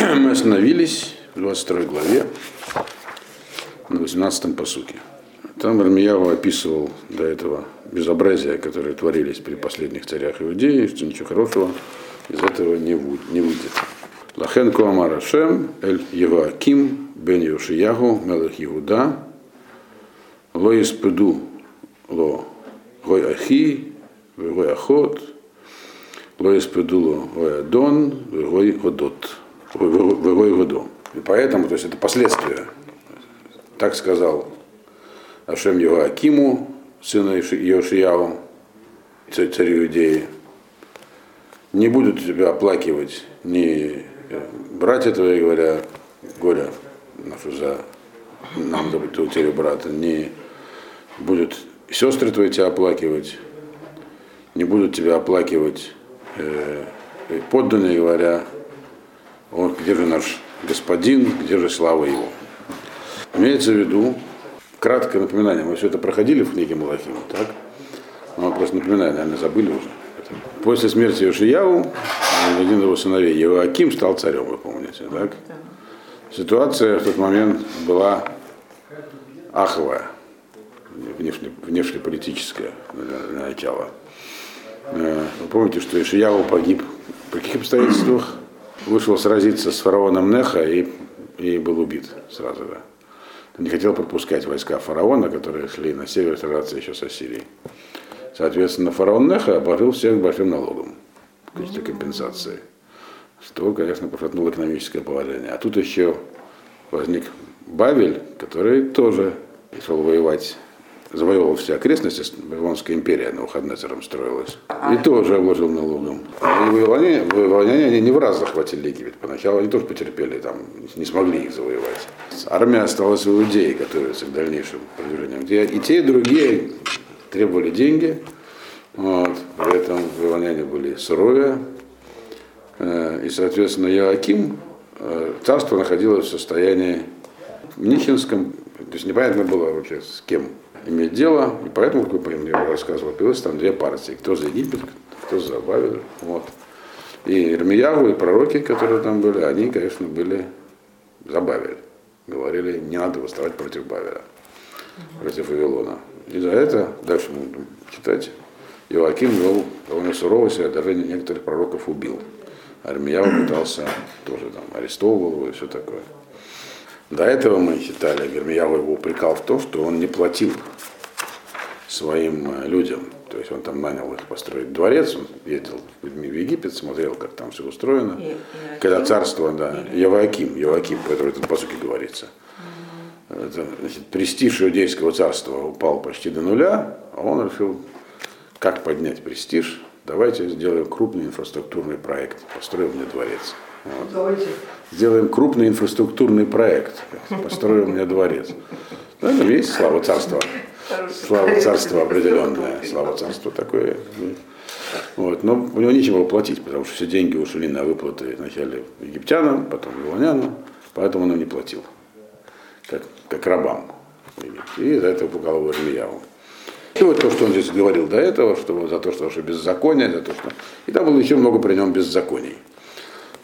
Мы остановились в 22 главе, на 18 посуке. Там Армияу описывал до этого безобразия, которые творились при последних царях Иудеи, что ничего хорошего из этого не, не выйдет. Лахен Куамар Ашем, Эль Еваким, Бен Йошиягу, Мелах Иуда, Ло Испеду, Ло Гой Ахи, Гой Ахот, Ло Испеду, Ло Гой Адон, Гой Годот, Годо. И поэтому, то есть это последствия. Так сказал Ашем Евакиму, сына Йошияу, царю Иудеи. Не будут тебя оплакивать ни братья твои, говоря, горя нашу за нам за утерю брата, не будут сестры твои тебя оплакивать, не будут тебя оплакивать э, подданные, говоря, он, где же наш господин, где же слава его. Имеется в виду, краткое напоминание, мы все это проходили в книге Малахима, так? Но просто напоминаю, наверное, забыли уже. После смерти Йошияу один из его сыновей, Еваким, стал царем, вы помните, так? Ситуация в тот момент была аховая, внешне, внешнеполитическая на начало. Вы помните, что Ишияу погиб при каких обстоятельствах? Вышел сразиться с фараоном Неха и, и был убит сразу, да. Не хотел пропускать войска фараона, которые шли на север сражаться еще с Ассирией. Соответственно, фараон Неха обложил всех большим налогом в качестве компенсации. Что, конечно, пошатнуло экономическое положение. А тут еще возник Бавель, который тоже шел воевать, завоевывал все окрестности, Вавилонская империя на Ухаднецером строилась, и тоже обложил налогом. И вавилоняне, вавилоняне они не в раз захватили Египет. Поначалу они тоже потерпели, там, не смогли их завоевать. Армия осталась в Иудее, готовится к дальнейшим продвижениям. Где и те, и другие требовали деньги, вот. при этом вавилоняне были суровее, и, соответственно, Яаким, царство находилось в состоянии Мнихинском, то есть непонятно было вообще с кем иметь дело, и поэтому, как вы я рассказывал, появилось там две партии, кто за Египет, кто за Бавель, вот. И Ирмияву, и пророки, которые там были, они, конечно, были за Бавель. Говорили, не надо восставать против Бавеля, против Вавилона. И за это, дальше мы будем читать, Иоаким вел довольно сурово себя, даже некоторых пророков убил. Армияу пытался тоже там арестовывал его и все такое. До этого мы считали, Гермияу его упрекал в том, что он не платил своим людям. То есть он там нанял их построить дворец, он ездил в Египет, смотрел, как там все устроено. И, Когда царство, да, Яваким, Яваким, который тут по сути говорится. Это, значит, престиж иудейского царства упал почти до нуля, а он решил, как поднять престиж, давайте сделаем крупный инфраструктурный проект, построим мне дворец. Вот. Сделаем крупный инфраструктурный проект, построим мне дворец. Ну, это есть слава царства. Слава царства определенная. Слава царства такое. Вот. Но у него нечего платить, потому что все деньги ушли на выплаты вначале египтянам, потом вавилонянам, поэтому он не платил. Как, как рабам. И за это пугал его Ирмияву. И вот то, что он здесь говорил до этого, что за то, что ваше беззаконие, за то, что... И там было еще много при нем беззаконий.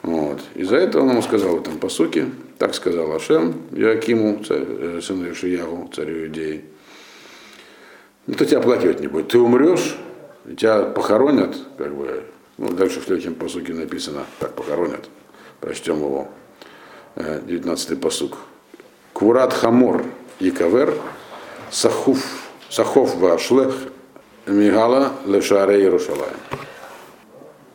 Вот. И за это он ему сказал в этом посуке, так сказал Ашем, Якиму, царь, сыну Ишиягу, царю Иудеи. Никто тебя оплакивать не будет. Ты умрешь, тебя похоронят, как бы, ну, дальше в следующем посуке написано, как похоронят. Прочтем его. 19-й посук. Курат Хамор и Кавер Сахов Вашлех Мигала Лешаре Иерушалаем.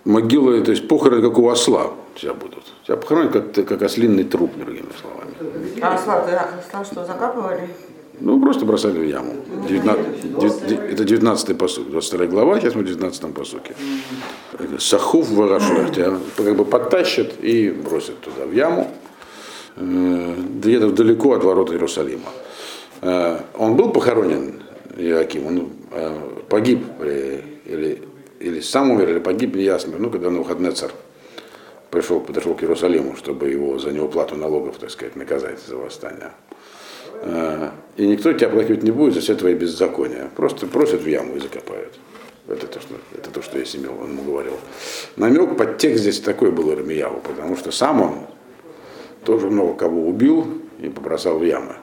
Могилы, то есть похороны, как у осла тебя будут. Тебя похоронят, как, как ослинный труп, другими словами. А осла, осла что, закапывали? Ну, просто бросали в яму. 19, это 19-й посуд, 22 глава, сейчас мы в 19 посуке. Сахув Варашлех тебя как бы подтащат и бросят туда, в яму, э, где-то далеко от ворот Иерусалима. Э, он был похоронен Иоаким, он э, погиб при, или, или сам умер, или погиб, не ясно. Ну, когда Навуходнецар пришел, подошел к Иерусалиму, чтобы его за неуплату налогов, так сказать, наказать за восстание. Э, и никто тебя оплакивать не будет за все твои беззакония. Просто просят в яму и закопают. Это то, что, это то, что я он ему говорил. Намек, подтекст здесь такой был Ирмияву, потому что сам он тоже много кого убил и побросал в ямы.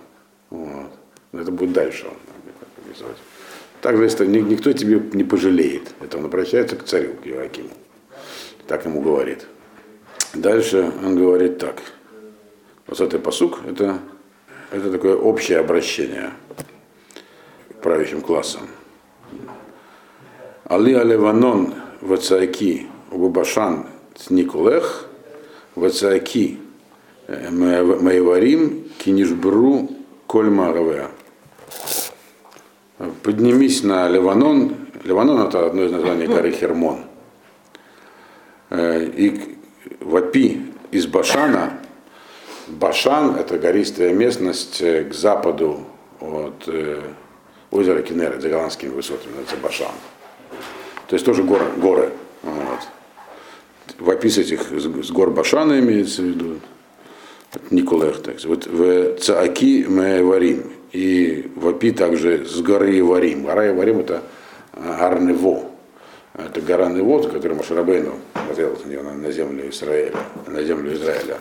Вот. Это будет дальше он описывать. Также, если никто тебе не пожалеет, это он обращается к царю, к Иоакиму. Так ему говорит. Дальше он говорит так. Вот этот посук это, это такое общее обращение к правящим классам. Али Алеванон Вацаки Губашан Никулех Вацаки Маеварим Кинишбру Кольма Равеа. Поднимись на Ливанон. Ливанон это одно из названий горы Хермон. И вопи из Башана. Башан это гористая местность к западу от озера Кенера, за голландскими высотами, это Башан. То есть тоже горы. горы. Вот. Вопис этих с гор Башана имеется в виду. Николах, так вот в Цааки мы варим. И вопи также с горы Варим. Гора Варим это Арнево. Это гора Нево, которую Машарабейну смотрел на землю Израиля, на землю Израиля,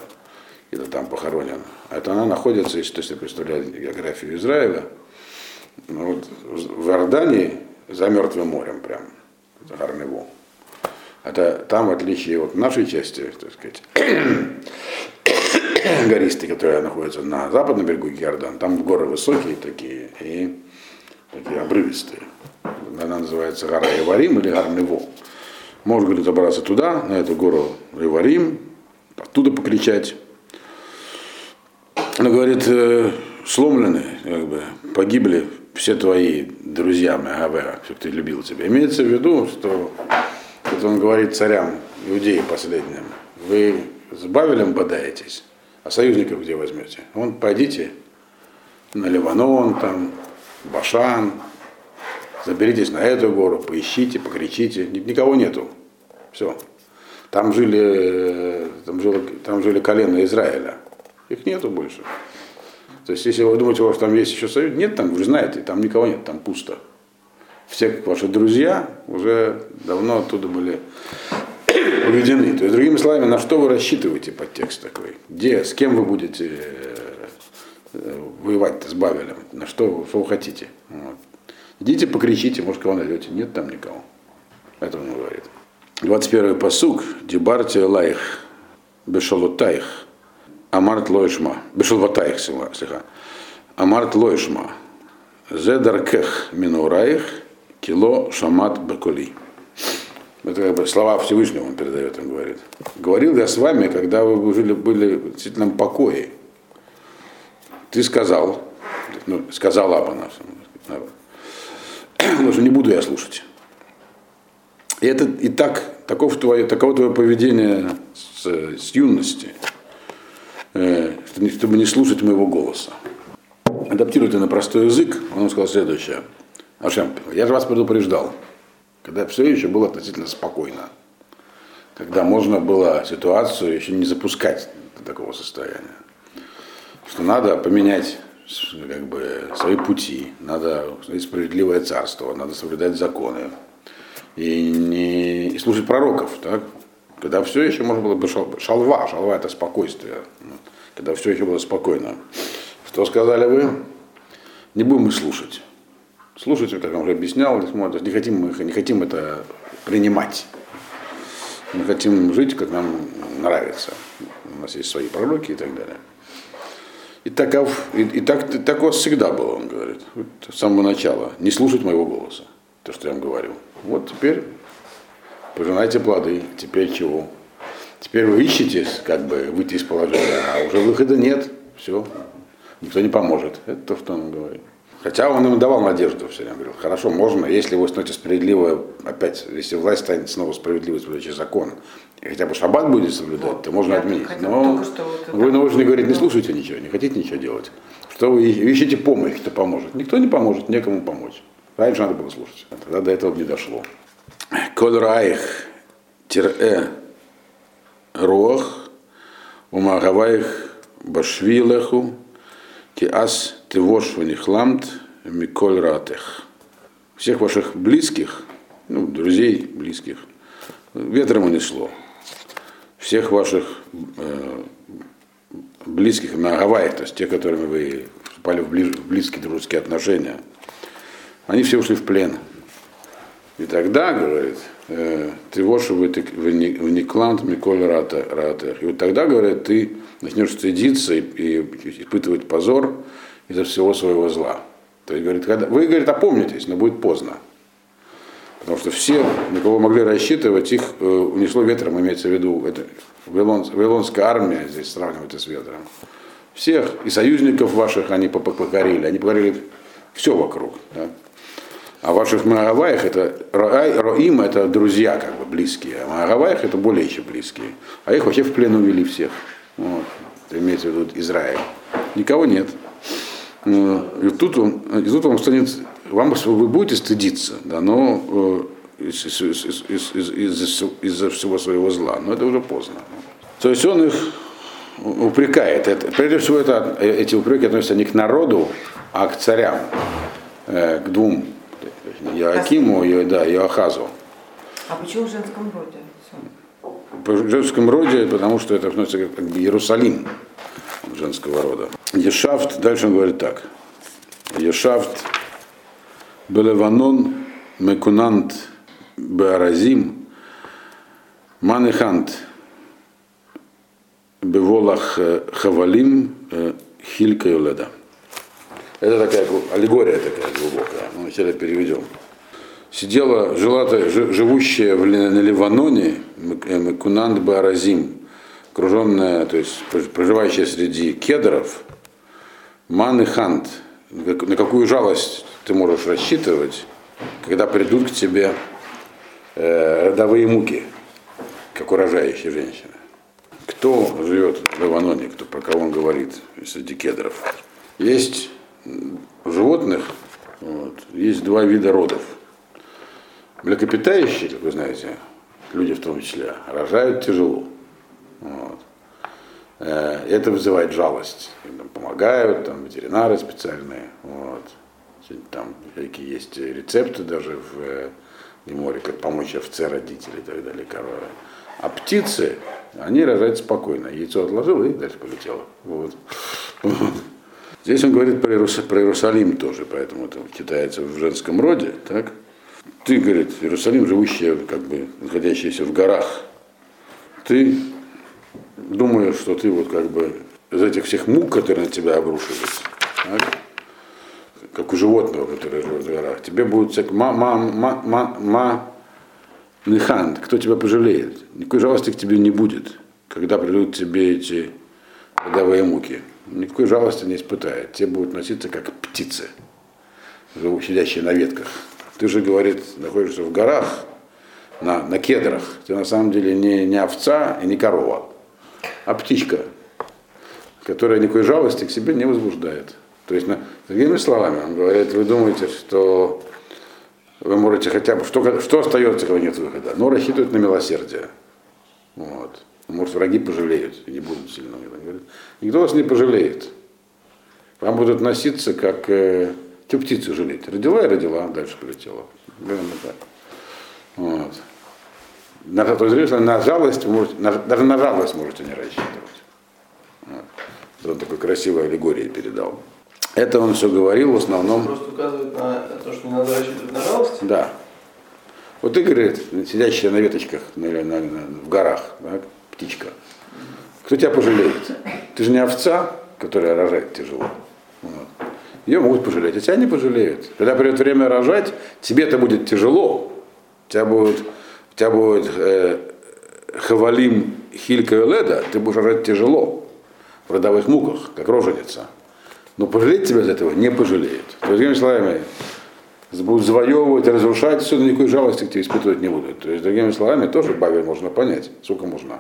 где там похоронен. Это она находится, если если представляете географию Израиля, ну, вот, в Иордании за Мертвым морем прям. Это гора Нево. Это там, отличие от нашей части, так сказать, гористые, которые находятся на западном берегу Иордан, там горы высокие такие и такие обрывистые. Она называется гора Иварим или гора Нево. Можно, говорит, забраться туда, на эту гору Иварим, оттуда покричать. Она говорит, э, сломлены, как бы, погибли все твои друзья Мегавера, все, кто любил тебя. Имеется в виду, что это он говорит царям, иудеи последним, вы с Бавелем бодаетесь, а союзников где возьмете? Вон пойдите на Ливанон, там, Башан, заберитесь на эту гору, поищите, покричите. Никого нету. Все. Там жили, там жили, там жили колено Израиля. Их нету больше. То есть, если вы думаете, вас там есть еще союз, нет там, вы знаете, там никого нет, там пусто. Все ваши друзья уже давно оттуда были уведены. То есть, другими словами, на что вы рассчитываете под текст такой? Где, с кем вы будете э, воевать с Бавелем? На что, что вы хотите? Вот. Идите покричите, может, кого найдете. Нет там никого. Это он говорит. 21 פסוק. דיברתי אלייך בשלוותייך. אמרת לא אשמע. בשלוותייך, слегка. אמרת לא אשמע. זה דרכך מנעורייך. כי לא שמעת בקולי. Это как бы слова Всевышнего он передает, он говорит. Говорил я с вами, когда вы жили, были в действительном покое. Ты сказал, ну, сказал Абана, что не буду я слушать. И это и так, таков твое, таково твое поведение с, с юности, э, чтобы не слушать моего голоса. Адаптируя это на простой язык, он сказал следующее. Ашем, я же вас предупреждал когда все еще было относительно спокойно, когда можно было ситуацию еще не запускать до такого состояния, что надо поменять как бы, свои пути, надо справедливое царство, надо соблюдать законы и не и слушать пророков, так? когда все еще можно было бы шалва, шалва это спокойствие, когда все еще было спокойно. Что сказали вы? Не будем мы слушать слушать, как я уже объяснял, не хотим, мы не хотим это принимать. Мы хотим жить, как нам нравится. У нас есть свои пророки и так далее. И, таков, и, и так, и так у вас всегда было, он говорит, вот, с самого начала. Не слушать моего голоса, то, что я вам говорил. Вот теперь пожинайте плоды, теперь чего? Теперь вы ищете, как бы, выйти из положения, а уже выхода нет, все, никто не поможет. Это то, что он говорит. Хотя он им давал надежду все время. Говорил, хорошо, можно, если вы становитесь справедливо, опять, если власть станет снова справедливой, соблюдающей закон, и хотя бы шаббат будет соблюдать, вот, то можно отменить. Но вот вы, ну, вы же не слушайте ничего, не хотите ничего делать. Что вы ищете помощь, кто поможет. Никто не поможет, некому помочь. Раньше надо было слушать. Тогда до этого не дошло. Коль раих тире рох умагаваих башвилеху ки ас тывош ванихламт миколь ратех. Всех ваших близких, ну, друзей близких, ветром унесло. Всех ваших э, близких, на Гавайях, то есть те, которыми вы вступали в, ближ, в близкие дружеские отношения, они все ушли в плен. И тогда, говорит, вошу в Никланд Миколь Ратер. И вот тогда, говорит, ты начнешь стыдиться и, и испытывать позор из-за всего своего зла. То есть, говорит, когда, вы, говорит, опомнитесь, но будет поздно. Потому что все, на кого могли рассчитывать, их э, унесло ветром, имеется в виду, это Вавилон, Вавилонская армия, здесь сравнивается с ветром. Всех, и союзников ваших они покорили, они покорили все вокруг. Да? А ваших Маагаваях это Роим это друзья, как бы близкие, а Маагаваях это более еще близкие. А их вообще в плен увели всех. Вот. Это имеется в виду Израиль. Никого нет. Ну, и тут он, и тут он станет, вам вы будете стыдиться, да, но из-за из, из, из, из всего своего зла, но это уже поздно. То есть он их упрекает. Это, прежде всего, это, эти упреки относятся не к народу, а к царям, э, к двум. Иоакиму и да, Иоахазу. А почему в женском роде? По женском роде, потому что это относится как бы Иерусалим женского рода. Ешафт, дальше он говорит так. Ешафт Белеванон Мекунант Беаразим Манехант Беволах Хавалим Хилька Юледа. Это такая аллегория такая глубокая. Мы вначале переведем. Сидела, жила, живущая в, на Ливаноне Мекунант Бааразим, окруженная, то есть проживающая среди кедров, Ман Хант. На какую жалость ты можешь рассчитывать, когда придут к тебе э, родовые муки, как урожающие женщины? Кто живет в Ливаноне, кто, про кого он говорит среди кедров? Есть животных вот, есть два вида родов. Млекопитающие, как вы знаете, люди в том числе, рожают тяжело. Вот. Э, это вызывает жалость. Им там помогают, там ветеринары специальные. Вот. Там какие есть рецепты даже в э, море, как помочь овце родить и так далее, корове. А птицы, они рожают спокойно. Яйцо отложил и дальше полетело. Вот. Здесь он говорит про, Иерус, про Иерусалим тоже, поэтому это китайцы в женском роде, так? Ты, говорит, Иерусалим, живущий, как бы, находящийся в горах, ты думаешь, что ты вот как бы из этих всех мук, которые на тебя обрушились, так? как у животного, которое живет в горах, тебе будет всяк ма, ма, ма, ма, ма, нихант, кто тебя пожалеет. Никакой жалости к тебе не будет, когда придут тебе эти родовые муки никакой жалости не испытает. Те будут носиться как птицы, сидящие на ветках. Ты же, говорит, находишься в горах, на, на кедрах. Ты на самом деле не, не овца и не корова, а птичка, которая никакой жалости к себе не возбуждает. То есть, другими словами, он говорит, вы думаете, что вы можете хотя бы, что, что остается, когда нет выхода? Но рассчитывать на милосердие. Вот. Может, враги пожалеют и не будут сильно. Говорит, никто вас не пожалеет. Вам будут носиться, как э, те птицу жалеть. Родила и родила, дальше полетела. Примерно так. Вот. На, то есть, на жалость, можете, на, даже на жалость можете не рассчитывать. Вот. Он такой красивой аллегорией передал. Это он все говорил в основном. Просто указывает на то, что не надо рассчитывать на жалость? Да. Вот ты, говорит, сидящая на веточках на, на, на, в горах, так? птичка. Кто тебя пожалеет? Ты же не овца, которая рожает тяжело. Вот. Ее могут пожалеть, а тебя не пожалеют. Когда придет время рожать, тебе это будет тяжело. Тебя будет, у тебя будет э, хавалим хилька леда, ты будешь рожать тяжело в родовых муках, как роженица. Но пожалеть тебя из этого не пожалеют. Другими словами, будут завоевывать, разрушать, все, никакой жалости к тебе испытывать не будут. То есть, другими словами, тоже Бавель можно понять, сколько можно.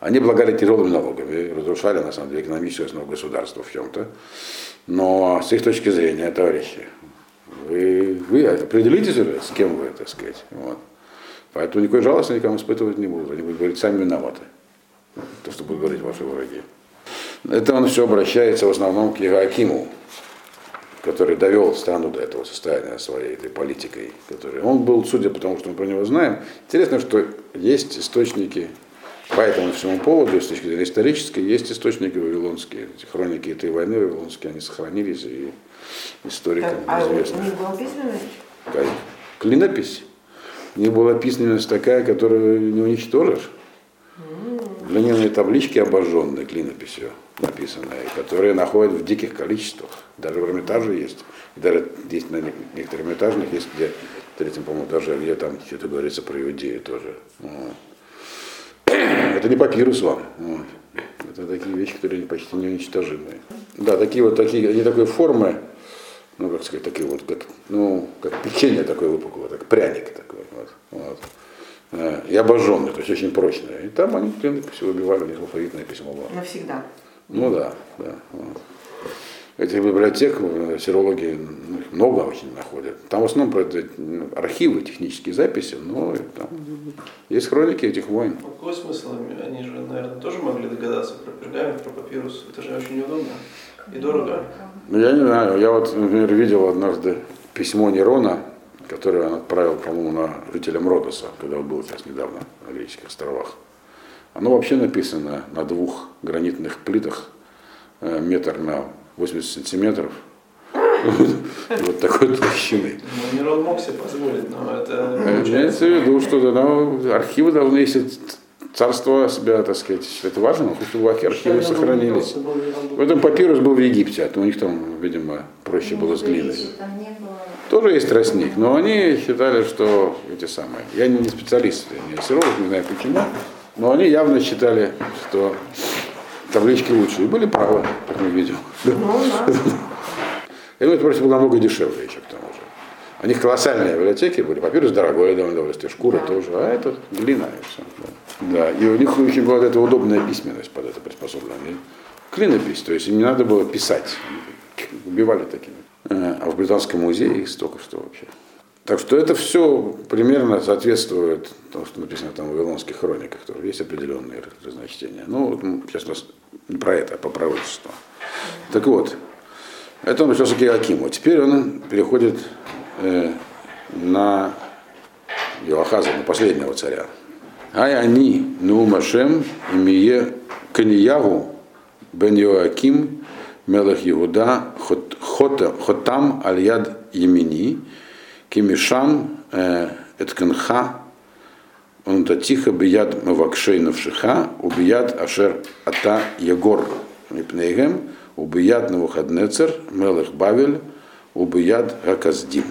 Они облагали тяжелыми налогами, разрушали, на самом деле, экономическую основу государства в чем-то. Но с их точки зрения, товарищи, вы, вы определитесь уже, с кем вы, так сказать. Вот. Поэтому никакой жалости никому испытывать не будут. Они будут говорить, сами виноваты. То, что будут говорить ваши враги. Это он все обращается в основном к Иоакиму, который довел страну до этого состояния своей этой политикой. Который... Он был, судя по тому, что мы про него знаем, интересно, что есть источники По этому всему поводу, с точки зрения исторической, есть источники вавилонские. Эти хроники этой войны вавилонские, они сохранились, и историкам Так, а у известны. них была письменность? Клинопись. У них была письменность такая, которую не уничтожишь. Глиняные таблички обожженные клинописью написанные, которые находят в диких количествах. Даже в Эрмитаже есть. Даже есть на нек- некоторых Эрмитажных, есть где, в третьем, по-моему, даже где там что-то говорится про Иудею тоже. Вот. Это не папирус вам. Вот. Это такие вещи, которые почти неуничтожимые. Да, такие вот такие, они такой формы, ну, как сказать, такие вот, как, ну, как печенье такое выпуклое, как пряник такой. Вот. Э, И обожженный, то есть очень прочное. И там они все убивали, у них алфавитное письмо было. Навсегда. Ну да, да. Вот. Этих библиотек э, серологи ну, их много очень находят. Там в основном правда, ну, архивы, технические записи, но там есть хроники этих войн. Ну, Какой смысл? Они же, наверное, тоже могли догадаться про пергамент, про папирус. Это же очень неудобно и дорого. Ну, я не знаю, я вот, например, видел однажды письмо Нерона, которое он отправил, по-моему, на жителям Родоса, когда он был сейчас недавно на греческих островах. Оно вообще написано на двух гранитных плитах, э, метр на 80 сантиметров, вот такой толщины. Ну, Нерон мог себе позволить, но это Э, Имеется в виду, что ну, архивы должны, если царство себя, так сказать, это важно, чтобы архивы сохранились. В этом папирус был в Египте, а то у них там, видимо, проще было с глиной. Там не было. Тоже есть тростник, но они считали, что эти самые. Я не специалист, я не астролог, не знаю почему, но они явно считали, что таблички лучше. И были правы, как мы видим. Ну. И ну, это просто было намного дешевле еще к тому же. У них колоссальные библиотеки были, папирус дорогой довольно удовольствие, шкура Да. тоже, а это глина и все. Да. и у них очень была эта удобная письменность под это приспособлена. Клинопись, то есть им не надо было писать, убивали такими. Э, А в Британском музее их столько что вообще. Так что это все примерно соответствует тому, что написано там в Вавилонских хрониках, тоже есть определенные разночтения. Ну, вот, сейчас у нас не про это, а по пророчеству. Так вот, это он начался к Иоакиму. Теперь он переходит э, на Иоахаза, на последнего царя. Ай они Нуумашем имие Каниягу бен Иоаким Мелах Иуда Хот- Хота- Хотам Аль-Яд Емини Кимишам э, Этканха он тихо бияд мавакшей навшиха, убияд ашер ата егор мипнейгем, убияд навуходнецер, мелех бавель, убияд гаказдим.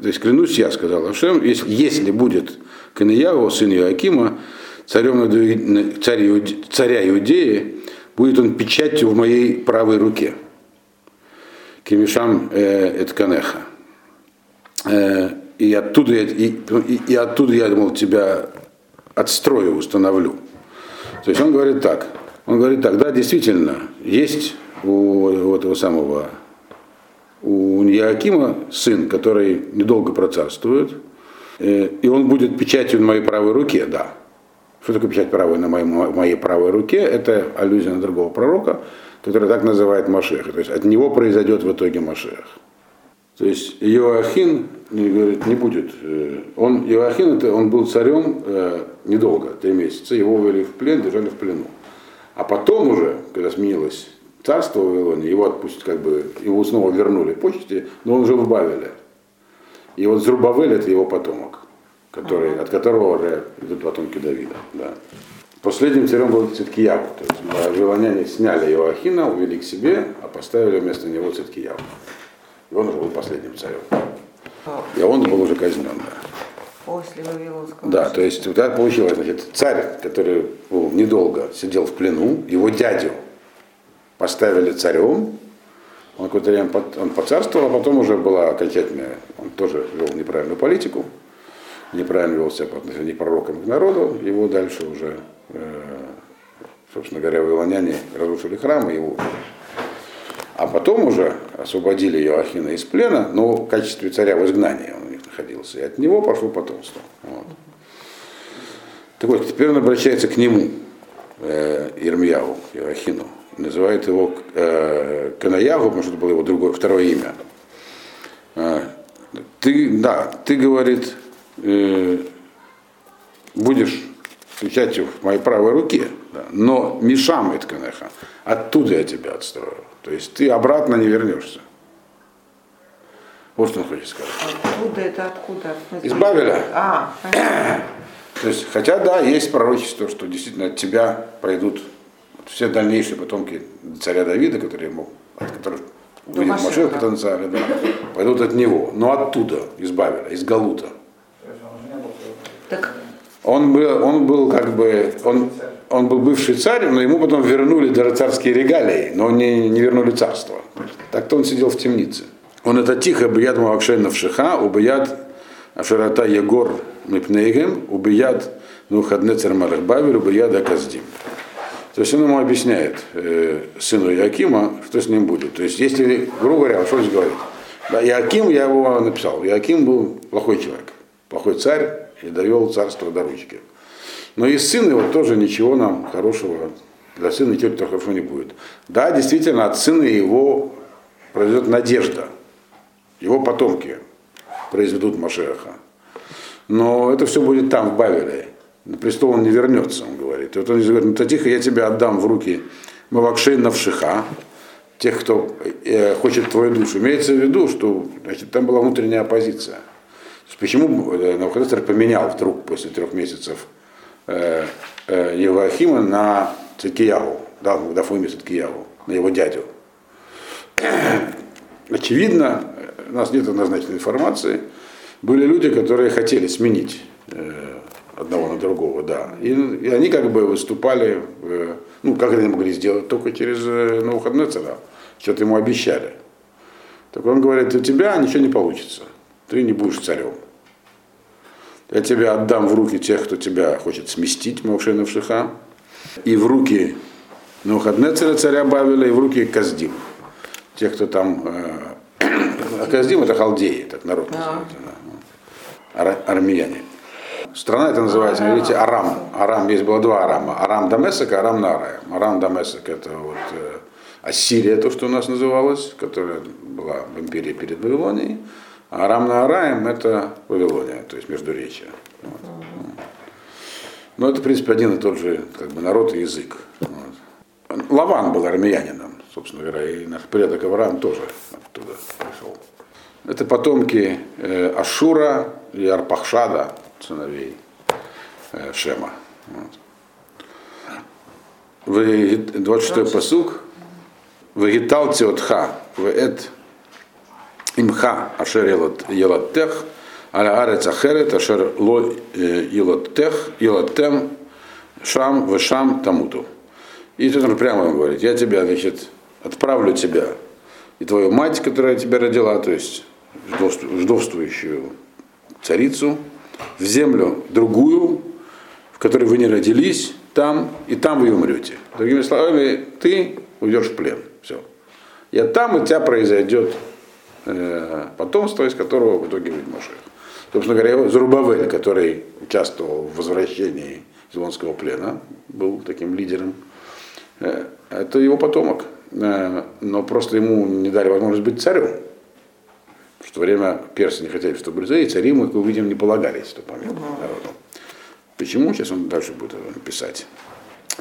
То есть клянусь я, сказал Ашем, если, если будет Каниягу, сын Иоакима, царем царь царя Иудеи, будет он печатью в моей правой руке. Кимишам э, Этканеха. Э, и оттуда я, и, и- оттуда я думал, тебя отстрою, установлю. То есть он говорит так, он говорит так, да, действительно, есть у, у этого самого, у Иоакима сын, который недолго процарствует, э, и он будет печатью на моей правой руке, да. Что такое печать правой на моей, моей правой руке? Это аллюзия на другого пророка, который так называет Машеха. То есть от него произойдет в итоге Машех. То есть Иоахин не, говорит, не будет. э, Он, Иоахин, это, он был царем э, недолго, три месяца. Его ввели в плен, держали в плену. А потом уже, когда сменилось царство в Вавилоне, его отпустят, как бы, его снова вернули почте, но он жил в Бавеле. И вот Зрубавель это его потомок, который, от которого уже идут потомки Давида. Да. Последним царем был Циткияву. То есть вавилоняне сняли Иоахина, увели к себе, а поставили вместо него Циткияву. И он уже был последним царем. И он был уже казнен, да. После Вавилонского. Да, то есть вот так получилось, значит, царь, который был недолго сидел в плену, его дядю поставили царем, он какое-то время под- он поцарствовал, а потом уже была окончательная, он тоже вел неправильную политику, неправильно вел себя по отношению к пророкам к народу, его дальше уже, э, собственно говоря, вавилоняне разрушили храм и его а потом уже освободили Иоахина из плена, но в качестве царя в изгнании он у них находился. И от него пошло потомство. Вот. Так вот, теперь он обращается к нему, э, Ирмьяву, Иоахину. Называет его э, Канаягу, потому что это было его другое, второе имя. Э, ты, да, ты, говорит, э, будешь печатью в моей правой руке, да, но Мишам Итканеха, оттуда я тебя отстрою. То есть ты обратно не вернешься. Вот что он хочет сказать. Откуда это откуда? Из Бавеля. А, понятно. То есть, хотя да, есть пророчество, что действительно от тебя пойдут все дальнейшие потомки царя Давида, которые мог, от которых До выйдет. Машех в потенциале, да, пойдут от него, но оттуда, из Бавеля, из Галута. Так Он был, он был как бы, он, он был бывший царь, но ему потом вернули даже царские регалии, но не, не вернули царство. Так-то он сидел в темнице. Он это тихо, убият Мавакшейна в Шиха, убият Ашарата Егор Мипнейгем, убият Нухаднецер Малахбавер, убият Аказдим. То есть он ему объясняет, э, сыну Якима, что с ним будет. То есть, если, грубо говоря, что здесь говорит? Да, Иаким, я его написал, Иаким был плохой человек, плохой царь и довел царство до ручки. Но и сын его тоже ничего нам хорошего для сына ничего хорошего не будет. Да, действительно, от сына его произойдет надежда. Его потомки произведут Машеха. Но это все будет там, в Бавеле. На престол он не вернется, он говорит. И вот он говорит, ну то тихо, я тебя отдам в руки Мавакшей Навшиха, тех, кто э, хочет твою душу. Имеется в виду, что значит, там была внутренняя оппозиция. Почему э, Навуходоносор поменял вдруг после трех месяцев э, э, Евахима на Циткиягу, дал, дав имя Циткиягу, на его дядю. Очевидно, у нас нет однозначной информации, были люди, которые хотели сменить э, одного на другого, да. И, и они как бы выступали, э, ну, как они могли сделать, только через э, Навуходоносора, что-то ему обещали. Так он говорит, у тебя ничего не получится, ты не будешь царем. Я тебя отдам в руки тех, кто тебя хочет сместить, Мавшена Шиха, и в руки Навуходоносора, царя Бавеля, и в руки Каздим. Тех, кто там... Э, а Каздим это халдеи, так народ называется. да. Ара- армияне. Страна это называется, видите, Арам. Арам, есть было два Арама. Арам Дамесек и Арам Нараем. Арам Дамесек это вот э, Ассирия, то, что у нас называлось, которая была в империи перед Вавилонией. А Арам Наараем это Вавилония, то есть Междуречие. Вот. Но это, в принципе, один и тот же как бы, народ и язык. Вот. Лаван был армянином, собственно говоря, и наш предок Авраам тоже оттуда пришел. Это потомки э, Ашура и Арпахшада, сыновей э, Шема. Вот. В 26 посук. Вегитал Циотха, Веэт Имха, Ашер Елаттех, Аля Арец Ахерет, Ашер Ло Елаттех, Елаттем, Шам, Вешам, Тамуту. И тут он прямо ему говорит, я тебя, значит, отправлю тебя и твою мать, которая тебя родила, то есть ждовствующую царицу, в землю другую, в которой вы не родились, там, и там вы умрете. Другими словами, ты уйдешь в плен. Все. И там у тебя произойдет э, потомство, из которого в итоге выйдет Машех. Собственно говоря, Зарубавель, который участвовал в возвращении из плена, был таким лидером, э, это его потомок. Э, но просто ему не дали возможность быть царем. В то время персы не хотели, чтобы были цари, цари ему, как мы увидим, не полагались в тот момент народу. Почему? Сейчас он дальше будет писать.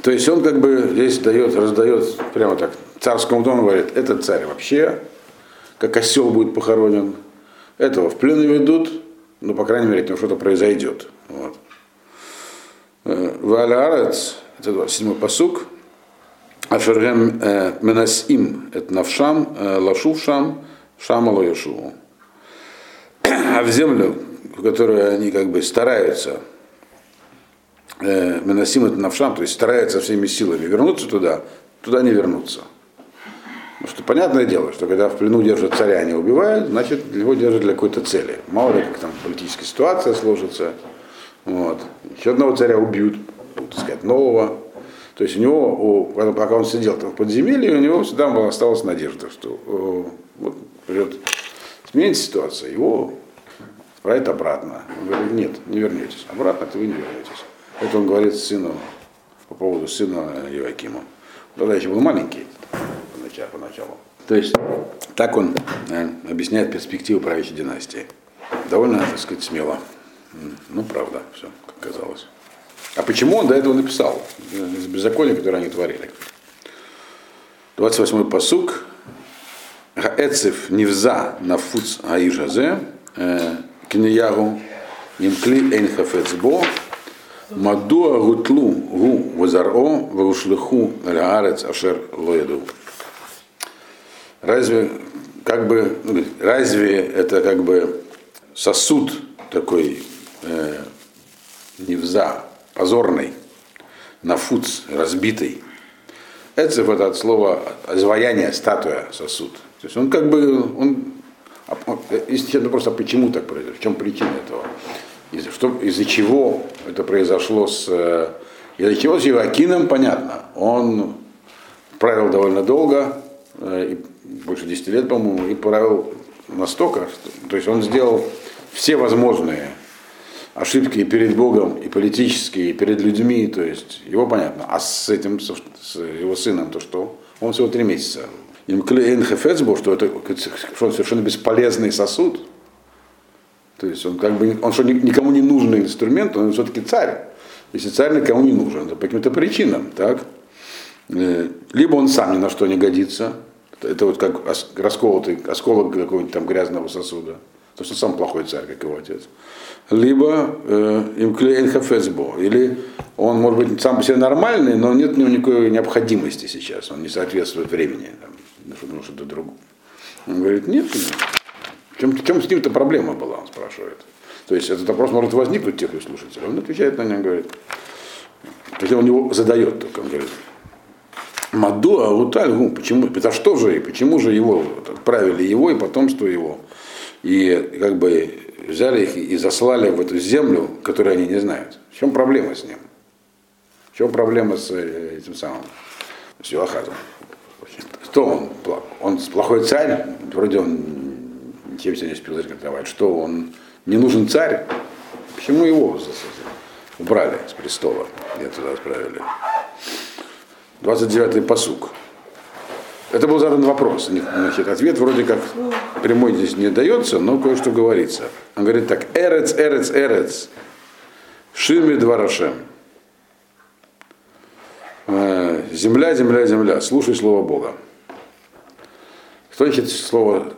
То есть он как бы здесь дает, раздает прямо так царскому дому, говорит, этот царь вообще, как осел будет похоронен, этого в плен ведут, но, по крайней мере, от него что-то произойдет. Вот. Валярец, это 27-й посук, Ашергем Менасим, это Навшам, Лашувшам, Шамалу Яшуву. А в землю, в которую они как бы стараются Менасим это навшам, то есть старается всеми силами вернуться туда, туда не вернуться. Потому что понятное дело, что когда в плену держат царя, не убивают, значит его держат для какой-то цели. Мало ли, как там политическая ситуация сложится. Вот. Еще одного царя убьют, будут искать нового. То есть у него, у, пока он сидел там в подземелье, у него всегда была, осталась надежда, что о, вот придет сменится ситуация, его отправят обратно. Он говорит, нет, не вернетесь. Обратно то вы не вернетесь. Это он говорит сыну по поводу сына Евакима. Тогда еще был маленький поначалу. поначалу. То есть так он э, объясняет перспективу правящей династии. Довольно, так сказать, смело. Ну, правда, все, как казалось. А почему он до этого написал? Из беззакония, которое они творили. 28-й посук. Эцев невза на фуц аижазе, кнеягу, имкли эйн хафецбо, мадуа гутлу гу вазаро, ваушлиху лаарец ашер лоеду. Разве как бы, ну, разве это как бы сосуд такой э, невза, позорный, нафуц, разбитый. Эцев это от слова изваяние, статуя, сосуд. То есть он как бы, он, если просто почему так произошло, в чем причина этого? Из-за, из-за чего это произошло с, э, из-за чего с Евакином, понятно. Он правил довольно долго, э, больше 10 лет, по-моему, и правил настолько, что, то есть он сделал все возможные ошибки и перед Богом, и политические, и перед людьми, то есть его понятно. А с этим, с его сыном, то что? Он всего три месяца. Им Хефецбо, что это что он совершенно бесполезный сосуд. То есть он как бы, он что, никому не нужный инструмент, он все-таки царь. Если царь никому не нужен, то по каким-то причинам, так? Э, либо он сам ни на что не годится, это вот как расколотый осколок какого-нибудь там грязного сосуда, то что сам плохой царь, как его отец либо э, имклейн хафесбо, или он может быть сам по себе нормальный, но нет у него никакой необходимости сейчас, он не соответствует времени, там, ну, что-то другое. Он говорит, нет, в чем, чем с ним-то проблема была, он спрашивает. То есть этот вопрос может возникнуть тех слушателей. Он отвечает на него, говорит, то он его задает только, он говорит, Маду Аутальгу, почему, это что же, и почему же его, отправили его и потомство его, и как бы взяли их и заслали в эту землю, которую они не знают. В чем проблема с ним? В чем проблема с э, этим самым, с Юахазом? Что он? Он плохой царь? Вроде он ничем себя не успел зарекомендовать. Что он не нужен царь? Почему его убрали с престола? И туда отправили. 29-й посук. Это был задан вопрос. Значит, ответ вроде как прямой здесь не дается, но кое-что говорится. Он говорит так, эрец, эрец, эрец, шими дварашем. Э, земля, земля, земля, слушай слово Бога. Кто ищет слово,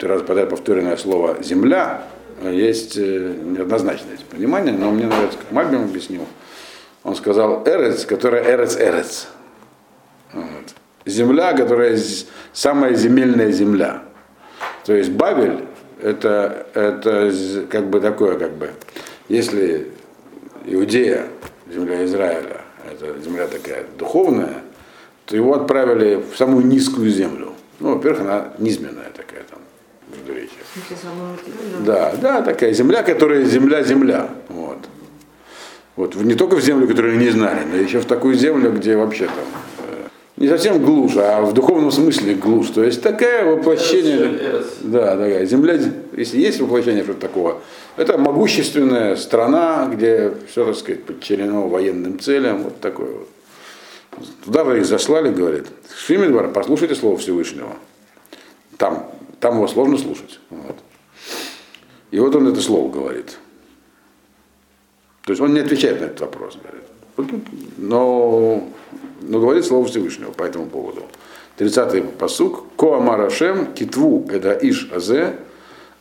раза подряд повторенное слово земля, есть э, неоднозначное понимание, но мне нравится, как Мальбим объяснил. Он сказал эрец, которая эрец, эрец. Вот земля, которая самая земельная земля. То есть Бавель это, это как бы такое, как бы, если Иудея, земля Израиля, это земля такая духовная, то его отправили в самую низкую землю. Ну, во-первых, она низменная такая там, междуречие. Да, да, такая земля, которая земля-земля. Вот. Вот, не только в землю, которую не знали, но еще в такую землю, где вообще там не совсем глушь, а в духовном смысле глушь. То есть такое воплощение, да, такая земля, если есть воплощение что-то такого, это могущественная страна, где все, так сказать, подчинено военным целям, вот такое вот. Туда вы их заслали, говорит, Шимидвар, послушайте слово Всевышнего. Там, там его сложно слушать. Вот. И вот он это слово говорит. То есть он не отвечает на этот вопрос, говорит. Но но говорит слово Всевышнего по этому поводу. 30-й посук. Коамарашем китву эда иш азе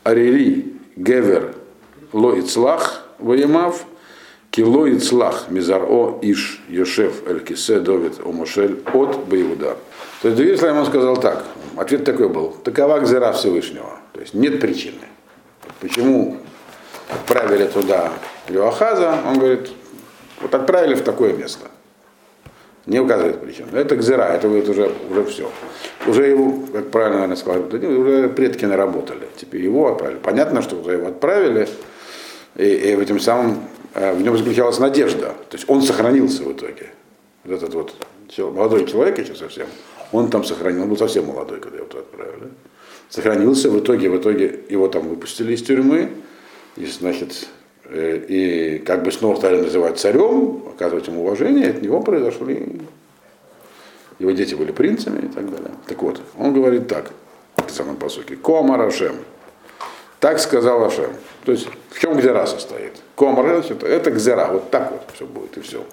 арери гевер ло ицлах воемав кило ицлах мизаро иш йошев эль кисе довид омошель от Баиуда. То есть Давид Слайман сказал так. Ответ такой был. Такова гзера Всевышнего. То есть нет причины. Почему отправили туда Леохаза? Он говорит, вот отправили в такое место не указывает причину. Это гзера, это будет уже, уже все. Уже его, как правильно наверное, сказал, уже предки наработали. Теперь его отправили. Понятно, что его отправили, и, и в этом самом э, в нем заключалась надежда. То есть он сохранился в итоге. Вот этот вот молодой человек еще совсем, он там сохранил, он был совсем молодой, когда его туда отправили. Сохранился, в итоге, в итоге его там выпустили из тюрьмы, и, значит, Э, и как бы снова стали называть царем, оказывать ему уважение, от него произошли, его дети были принцами и так далее. Так вот, он говорит так, в самом посоке, Комарашем, Так сказал Ашем. То есть в чем гзера состоит? Комар, это, это гзера, вот так вот все будет и все.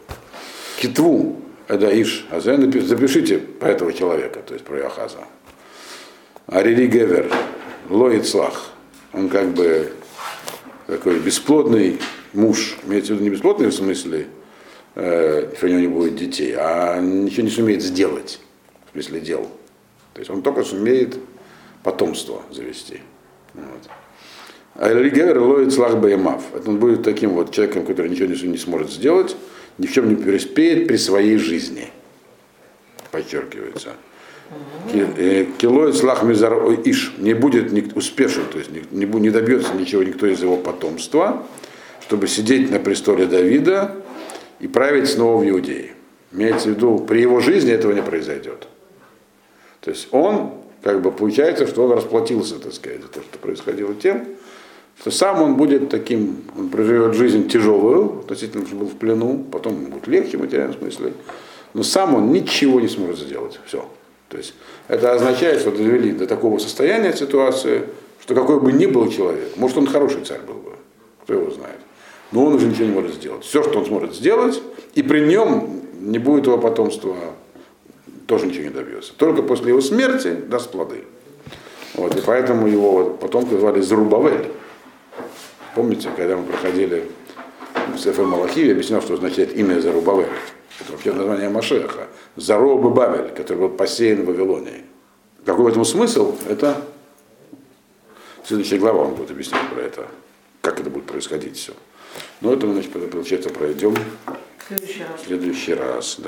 Китву, это Иш, а запишите про этого человека, то есть про Яхаза. Арили Гевер, Лоицлах, он как бы такой бесплодный муж, имеется в виду не бесплодный в смысле, э, у него не будет детей, а ничего не сумеет сделать, в смысле дел. То есть он только сумеет потомство завести. Вот. А Элигер ловит слах Баймав. Это он будет таким вот человеком, который ничего не, не сможет сделать, ни в чем не преуспеет при своей жизни. Подчеркивается. Килоид слах мизар иш не будет успешен, то есть не, не добьется ничего никто из его потомства, чтобы сидеть на престоле Давида и править снова в Иудее. Имеется в виду, при его жизни этого не произойдет. То есть он, как бы получается, что он расплатился, так сказать, за то, что происходило тем, что сам он будет таким, он проживет жизнь тяжелую, относительно, что был в плену, потом ему будет легче в материальном смысле, но сам он ничего не сможет сделать. Все. То есть это означает, что довели до такого состояния ситуации, что какой бы ни был человек, может он хороший царь был бы, кто его знает, но он уже ничего не может сделать. Все, что он сможет сделать, и при нем не будет его потомства, тоже ничего не добьется. Только после его смерти даст плоды. Вот, и поэтому его потомки звали Зарубавель. Помните, когда мы проходили в Сефер Малахи, я объяснял, что означает имя Зарубавель. Это вообще название Машеха. Зароба Бабель, который был посеян в Вавилонии. Какой в этом смысл? Это следующая глава он будет объяснять про это, как это будет происходить все. Но это мы, значит, получается, пройдем В следующий раз. в следующий раз.